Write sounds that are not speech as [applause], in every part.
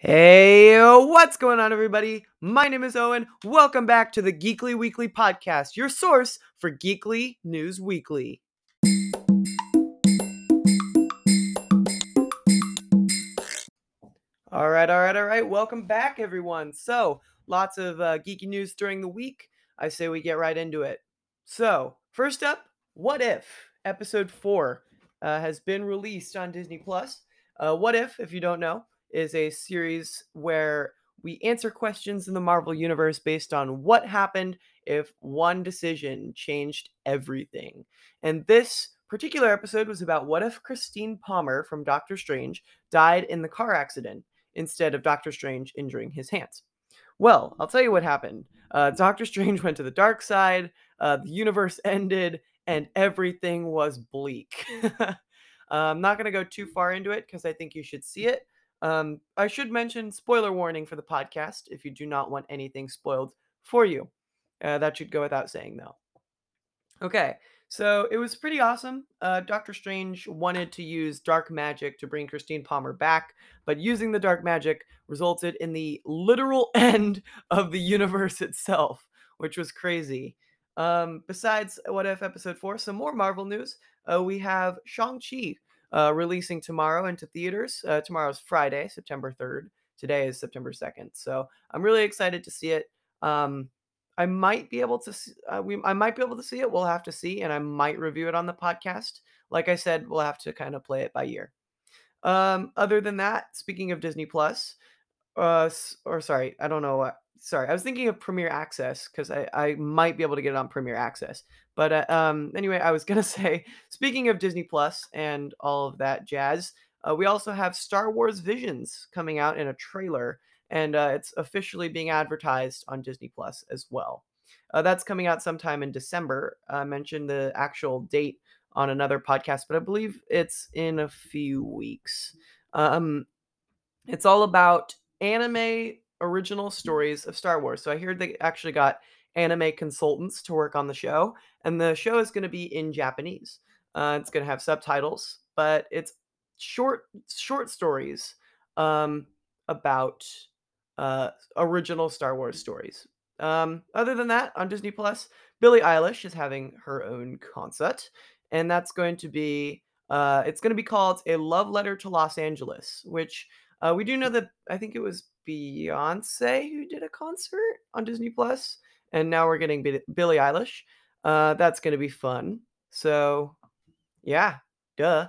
Hey, what's going on, everybody? My name is Owen. Welcome back to the Geekly Weekly Podcast, your source for Geekly News Weekly. All right, all right, all right. Welcome back, everyone. So, lots of uh, geeky news during the week. I say we get right into it. So, first up, What If? Episode 4 uh, has been released on Disney Plus. Uh, what If, if you don't know, is a series where we answer questions in the Marvel Universe based on what happened if one decision changed everything. And this particular episode was about what if Christine Palmer from Doctor Strange died in the car accident instead of Doctor Strange injuring his hands. Well, I'll tell you what happened. Uh, Doctor Strange [laughs] went to the dark side, uh, the universe [laughs] ended, and everything was bleak. [laughs] I'm not going to go too far into it because I think you should see it. Um, I should mention spoiler warning for the podcast if you do not want anything spoiled for you. Uh, that should go without saying, though. Okay, so it was pretty awesome. Uh, Doctor Strange wanted to use dark magic to bring Christine Palmer back, but using the dark magic resulted in the literal [laughs] end of the universe itself, which was crazy. Um, besides What If Episode 4, some more Marvel news. Uh, we have Shang-Chi uh, releasing tomorrow into theaters. Uh, tomorrow's Friday, September 3rd. Today is September 2nd. So I'm really excited to see it. Um, I might be able to see, uh, we I might be able to see it. We'll have to see, and I might review it on the podcast. Like I said, we'll have to kind of play it by ear. Um, other than that, speaking of Disney Plus, uh, or sorry, I don't know what. Sorry, I was thinking of Premier Access because I, I might be able to get it on Premier Access. But uh, um, anyway, I was gonna [laughs] say, speaking of Disney Plus and all of that jazz, uh, we also have Star Wars Visions coming out in a trailer and uh, it's officially being advertised on Disney Plus as well. Uh, that's coming out sometime in December. I mentioned the actual date on another podcast, but I believe it's in a few weeks. Um, it's all about anime original stories of Star Wars. So I hear they actually got anime consultants to work on the show, and the show is going to be in Japanese. Uh, it's going to have subtitles, but it's short short stories um, about uh, original Star Wars stories. Um, other than that, on Disney Plus, Billie Eilish is having her own concert, and that's going to be uh, it's going to be called "A Love Letter to Los Angeles," which uh, we do know that I think it was Beyonce who did a concert on Disney Plus, and now we're getting Billie Eilish. Uh, that's going to be fun. So, yeah, duh.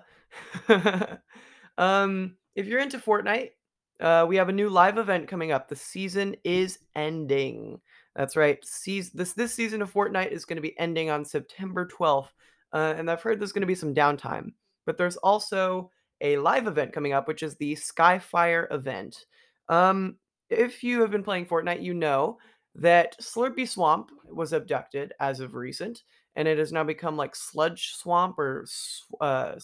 [laughs] um, if you're into Fortnite, uh, we have a new live event coming up. The season is ending. That's right. Season, this this season of Fortnite is going to be ending on September 12th, uh, and I've heard there's going to be some downtime. But there's also a live event coming up, which is the Skyfire event. Um, if you have been playing Fortnite, you know that Slurpy Swamp was abducted as of recent, and it has now become like Sludge Swamp or uh,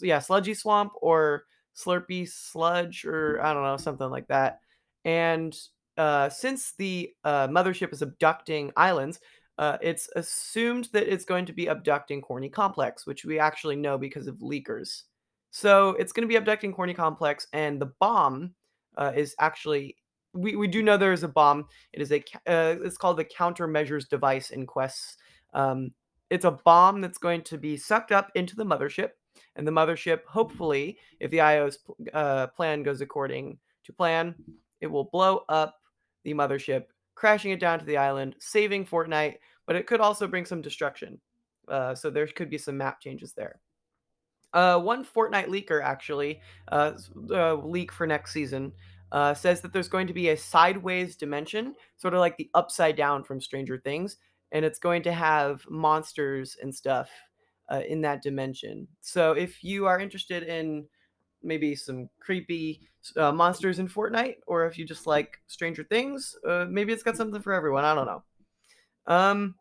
yeah, Sludgy Swamp or slurpy sludge or I don't know, something like that. And uh, since the uh, mothership is abducting islands, uh, it's assumed that it's going to be abducting Corny Complex, which we actually know because of leakers. So it's going to be abducting Corny Complex, and the bomb uh, is actually we, we do know there is a bomb. It is a uh, it's called the countermeasures device in quests. Um, it's a bomb that's going to be sucked up into the mothership and the mothership, hopefully, if the IO's uh, plan goes according to plan, it will blow up the mothership, crashing it down to the island, saving Fortnite, but it could also bring some destruction. Uh, so there could be some map changes there. Uh, one Fortnite leaker, actually, uh, uh, leak for next season, uh, says that there's going to be a sideways dimension, sort of like the upside down from Stranger Things, and it's going to have monsters and stuff uh, in that dimension. So if you are interested in maybe some creepy uh, monsters in Fortnite, or if you just like Stranger Things, uh, maybe it's got something for everyone. I don't know. Um,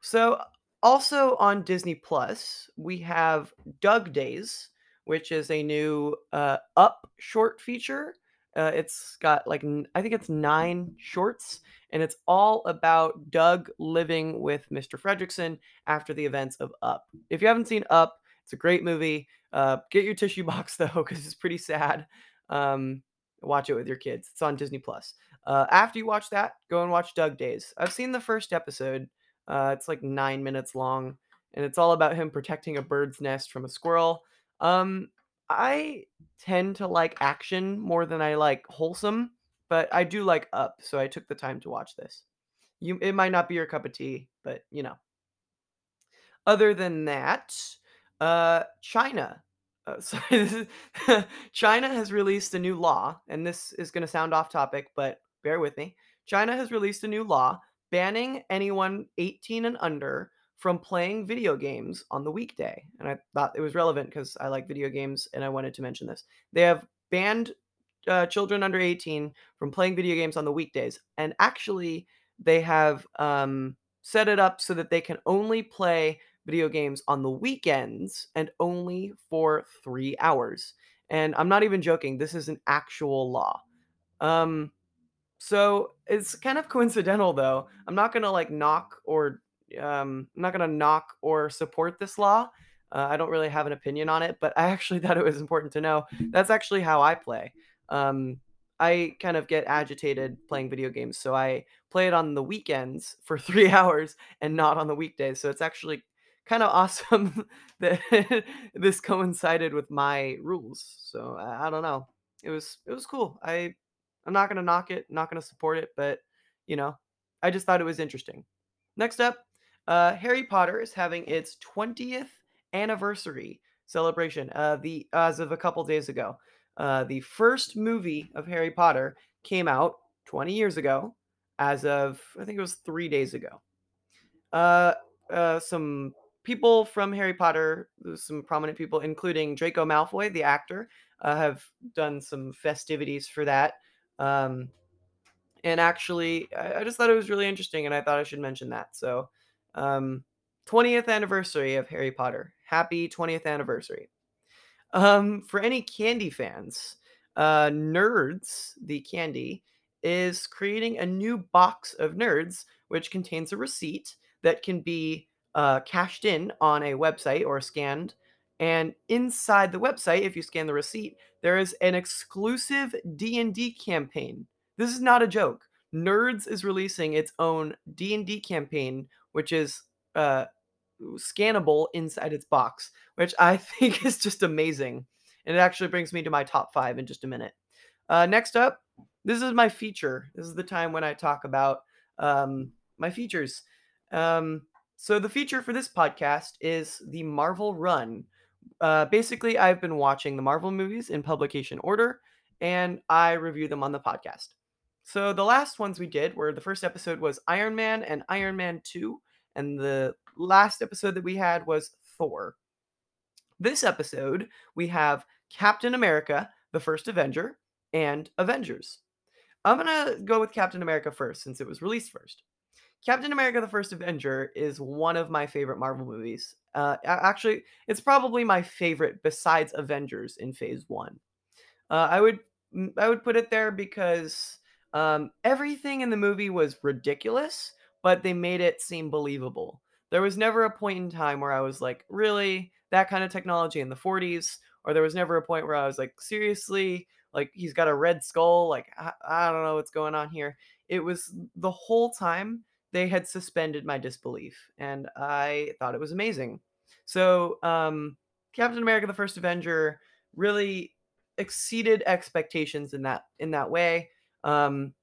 so also on Disney Plus, we have Dug Days, which is a new uh, Up short feature. Uh, it's got like I think it's nine shorts, and it's all about Dug living with Mr. Fredricksen after the events of Up. If you haven't seen Up, it's a great movie. Uh, get your tissue [laughs] box though, because it's pretty sad. Um, Watch it with your kids. It's on Disney Plus. Uh, after you watch that, go and watch Dug Days. I've seen the first episode. Uh, it's like nine minutes long, and it's all about him protecting a bird's nest from a squirrel. Um, I tend to like action more than I like wholesome, but I do like Up, so I took the time to watch this. You, it might not be your cup of tea, but you know. Other than that, uh, China. Uh, [laughs] sorry, this is China has released a new law, and this is going to sound off topic, but bear with me. China has released a new law banning anyone 18 and under from playing video games on the weekday. And I thought it was relevant because I like video games and I wanted to mention this. They have banned uh, children under 18 from playing video games on the weekdays. And actually, they have um, set it up so that they can only play video games on the weekends and only for three hours. And I'm not even joking, this is an actual law. Um, so it's kind of [laughs] coincidental though. I'm not gonna like knock or um, I'm not gonna knock or support this law. Uh, I don't really have an opinion on it, but I actually [laughs] thought it was important to know. That's actually how I play. Um, I kind of get agitated playing video games, so I play it on the weekends for [laughs] three hours and not on the weekdays. So it's actually kind of [laughs] awesome that this coincided with my rules. So I, I don't know. It was it was cool. I I'm not gonna knock it, not gonna support it, but you know, I just thought it was interesting. Next up, uh, Harry Potter is having its 20th anniversary celebration. Uh, the as of a couple days ago, uh, the first movie of Harry Potter came out 20 years ago. As of I think it was three days ago. Uh, uh, some people from Harry Potter, some prominent people, including Draco Malfoy, the actor, uh, have done some festivities for that. Um, and actually, I, I, just thought it was really interesting, and I thought I should mention that. So, um, 20th anniversary of Harry Potter. Happy 20th anniversary. Um, for any candy fans, uh, Nerds, the candy, is creating a new box of Nerds, which contains a receipt that can be uh, cashed in on a website or scanned. And inside the website, if you scan the receipt, there is an exclusive D&D campaign. This is not a joke. Nerds is releasing its own D&D campaign, which is uh, scannable inside its box, which I [laughs] think is just amazing. And it actually brings me to my top five in just a minute. Uh, next up, this is my feature. This is the time when I talk about um, my features. Um, so the feature for this podcast is the Marvel Run. Uh, basically, I've been watching the Marvel movies in publication order, and I review them on the podcast. So the last ones we did were the first episode was Iron Man and Iron Man 2, and the last episode that we had was Thor. This episode, we have Captain America, the first Avenger, and Avengers. I'm going to go with Captain America first since it was released first. Captain America: The First Avenger is one of my favorite Marvel movies. Uh, actually, it's probably my favorite besides Avengers in Phase One. Uh, I would I would put it there because um, everything in the movie was ridiculous, but they made it seem believable. There was never a point in time where I was like, really, that kind of technology in the 40s, or there was never a point where I was like, seriously, like he's got a red skull, like I, I don't know what's going on here. It was the whole time they had suspended my disbelief, and I thought it was amazing. So, um, Captain America: The First Avenger really exceeded expectations in that in that way. Um,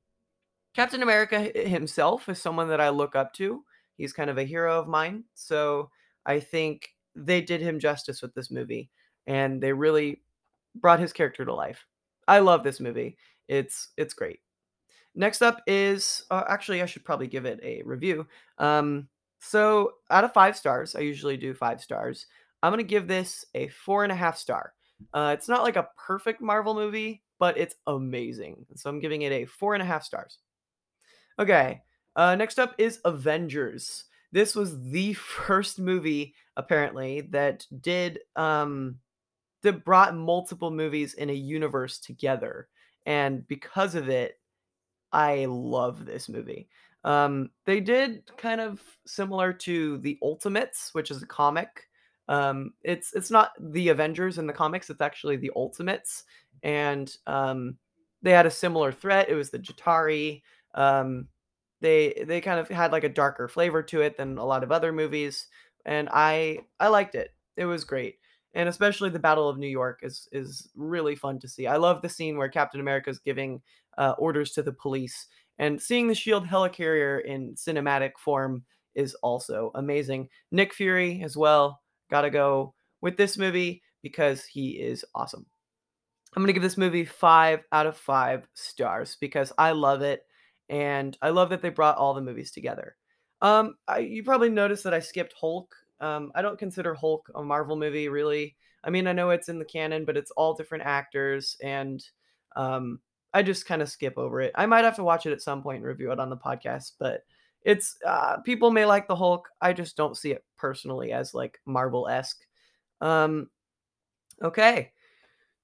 Captain America himself is someone that I look up to. He's kind of a hero of mine, so I think they did him justice with this movie, and they really brought his character to life. I love this movie. It's it's great. Next up is uh, actually I should probably give it a review. Um, so out of five stars, I usually do five stars. I'm gonna give this a four and a half star. Uh, it's not like a perfect Marvel movie, but it's amazing. So I'm giving it a four and a half stars. Okay. Uh, next up is Avengers. This was the [laughs] first movie apparently that did um that brought multiple movies in a universe together, and because of it, I love this movie. Um, they did kind of similar to the Ultimates, which is a comic. Um, it's it's not the Avengers in the comics; it's actually the Ultimates, and um, they had a similar threat. It was the Chitauri. Um, they they kind of had like a darker flavor to it than a lot of other movies, and I I liked it. It was great, and especially the Battle of New York is is really fun to see. I love the scene where Captain America is giving uh, orders to the police, and seeing the Shield helicarrier in cinematic form is also amazing. Nick Fury as well. Gotta go with this movie because he is awesome. I'm gonna give this movie five out of five stars because I love it, and I love that they brought all the movies together. Um, I, you probably noticed that I skipped Hulk. Um, I don't consider Hulk a Marvel movie, really. I mean, I know it's in the canon, but it's all different actors, and um, I just kind of skip over it. I might have to watch it at some point and review it on the podcast, but it's uh, people may like the Hulk. I just don't see it personally as like Marvel esque. Um, okay,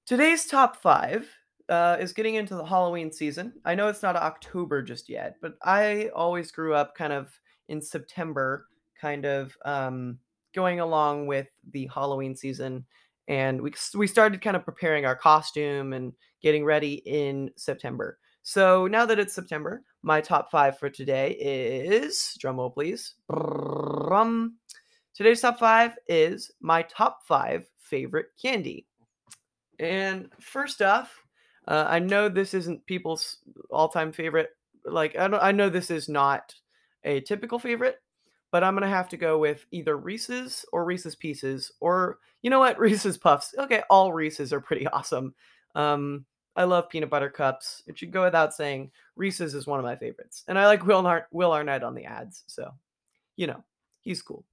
today's top five uh, is getting into the Halloween season. I know it's not October just yet, but I always grew up kind of in September, kind of um, going along with the Halloween season, and we we started kind of preparing our costume and getting ready in September. So now that it's September, my top five for today is drumroll please. Today's top five is my top five favorite candy. And first off, uh, I know this isn't people's all-time favorite. Like I, I know this is not a typical favorite, but I'm gonna have to go with either Reese's or Reese's Pieces, or you know what, [laughs] Reese's Puffs. Okay, all Reese's are pretty [laughs] awesome. Um, I love peanut butter cups. It should go without saying. Reese's is one of my favorites, and I like Will, Ar- Will Arnett on the ads, so you know he's cool.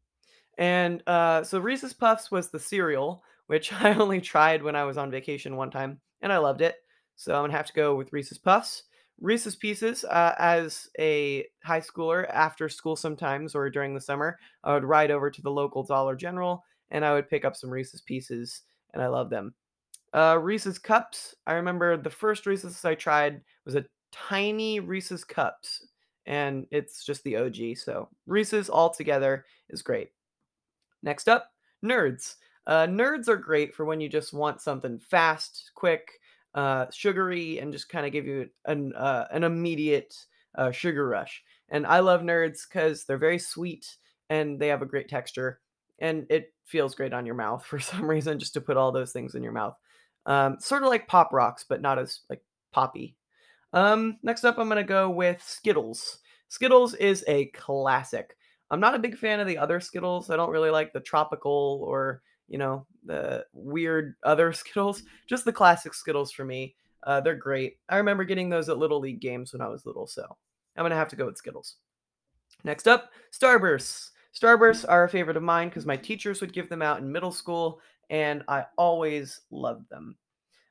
And uh, so Reese's Puffs was the cereal, which [laughs] I only tried when I was on vacation one time, and I loved it. So I'm gonna have to go with Reese's Puffs. Reese's Pieces, uh, as a high schooler, after school sometimes or during the summer, I would ride over to the local Dollar General and I would pick up some Reese's Pieces, and I love them. Uh, Reese's Cups. I remember the first Reese's I tried was a tiny Reese's Cups, and it's just the OG. So Reese's all together is great. Next up, Nerds. Uh, nerds are great for when you just want something fast, quick, uh, sugary, and just kind of give you an uh, an immediate uh, sugar rush. And I love nerds because they're very sweet and they have a great texture, and it feels great on your mouth [laughs] for some reason. Just to put all those things in your mouth, um, sort of like pop rocks, but not as like poppy. Um, next up, I'm gonna go with Skittles. Skittles is a classic. I'm not a big fan of the other Skittles. I don't really like the tropical or you know the weird other [laughs] Skittles. Just the classic Skittles for me. Uh, they're great. I remember getting those at Little League games when I was little, so I'm gonna have to go with Skittles. Next up, Starbursts. Starbursts are a favorite of mine because my teachers would give them out in middle school, and I always loved them.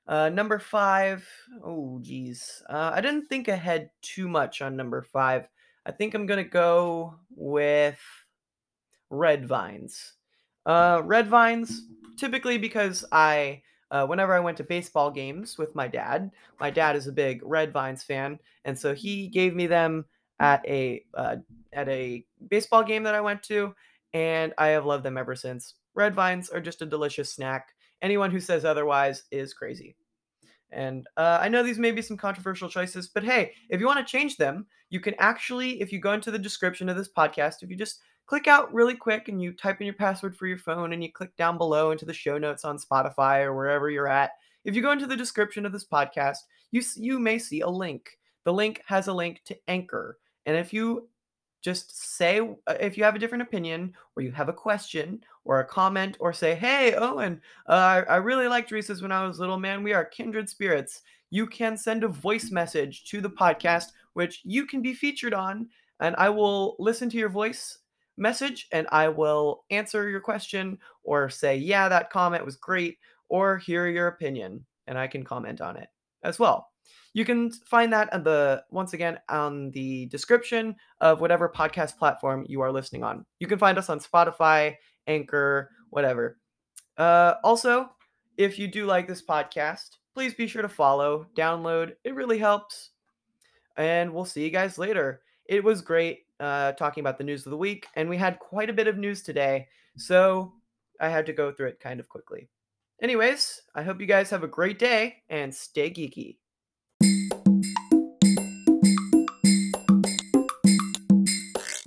Uh, number five, oh geez, uh, I didn't think ahead too much on number five. I think I'm gonna go with Red Vines. Uh, Red Vines, typically because I, uh, whenever I went to baseball games with my dad, my dad is a big Red Vines fan, and so he gave me them at a uh, at a baseball game that I went to, and I have loved them ever since. Red Vines are just a delicious snack. Anyone who says otherwise is crazy. And uh, I know these may be some controversial choices, but hey, if you want to change them, you can actually, if you go into the description of this podcast, if you just click out really quick and you type in your password for your phone and you click down below into the show notes on Spotify or wherever you're at. If you go into the description of this podcast, you you may see a link. The link has a link to Anchor. And if you just say uh, if you have a different opinion or you have a question or a comment or say hey owen uh, I, I really liked reese's when i was little man we are kindred spirits you can send a voice message to the podcast which you can be featured on and i will listen to your voice message and i will answer your question or say yeah that comment was great or hear your opinion and i can comment on it as well you can find that on the once again on the description of whatever podcast platform you are listening on. You can find us on Spotify, Anchor, whatever. Uh, also, if you do like this podcast, please be sure to follow, download. It really helps. And we'll see you guys later. It was great uh, talking about the news of the week, and we had quite a bit of news today, so I had to go through it kind of quickly. Anyways, I hope you guys have a great day and stay geeky.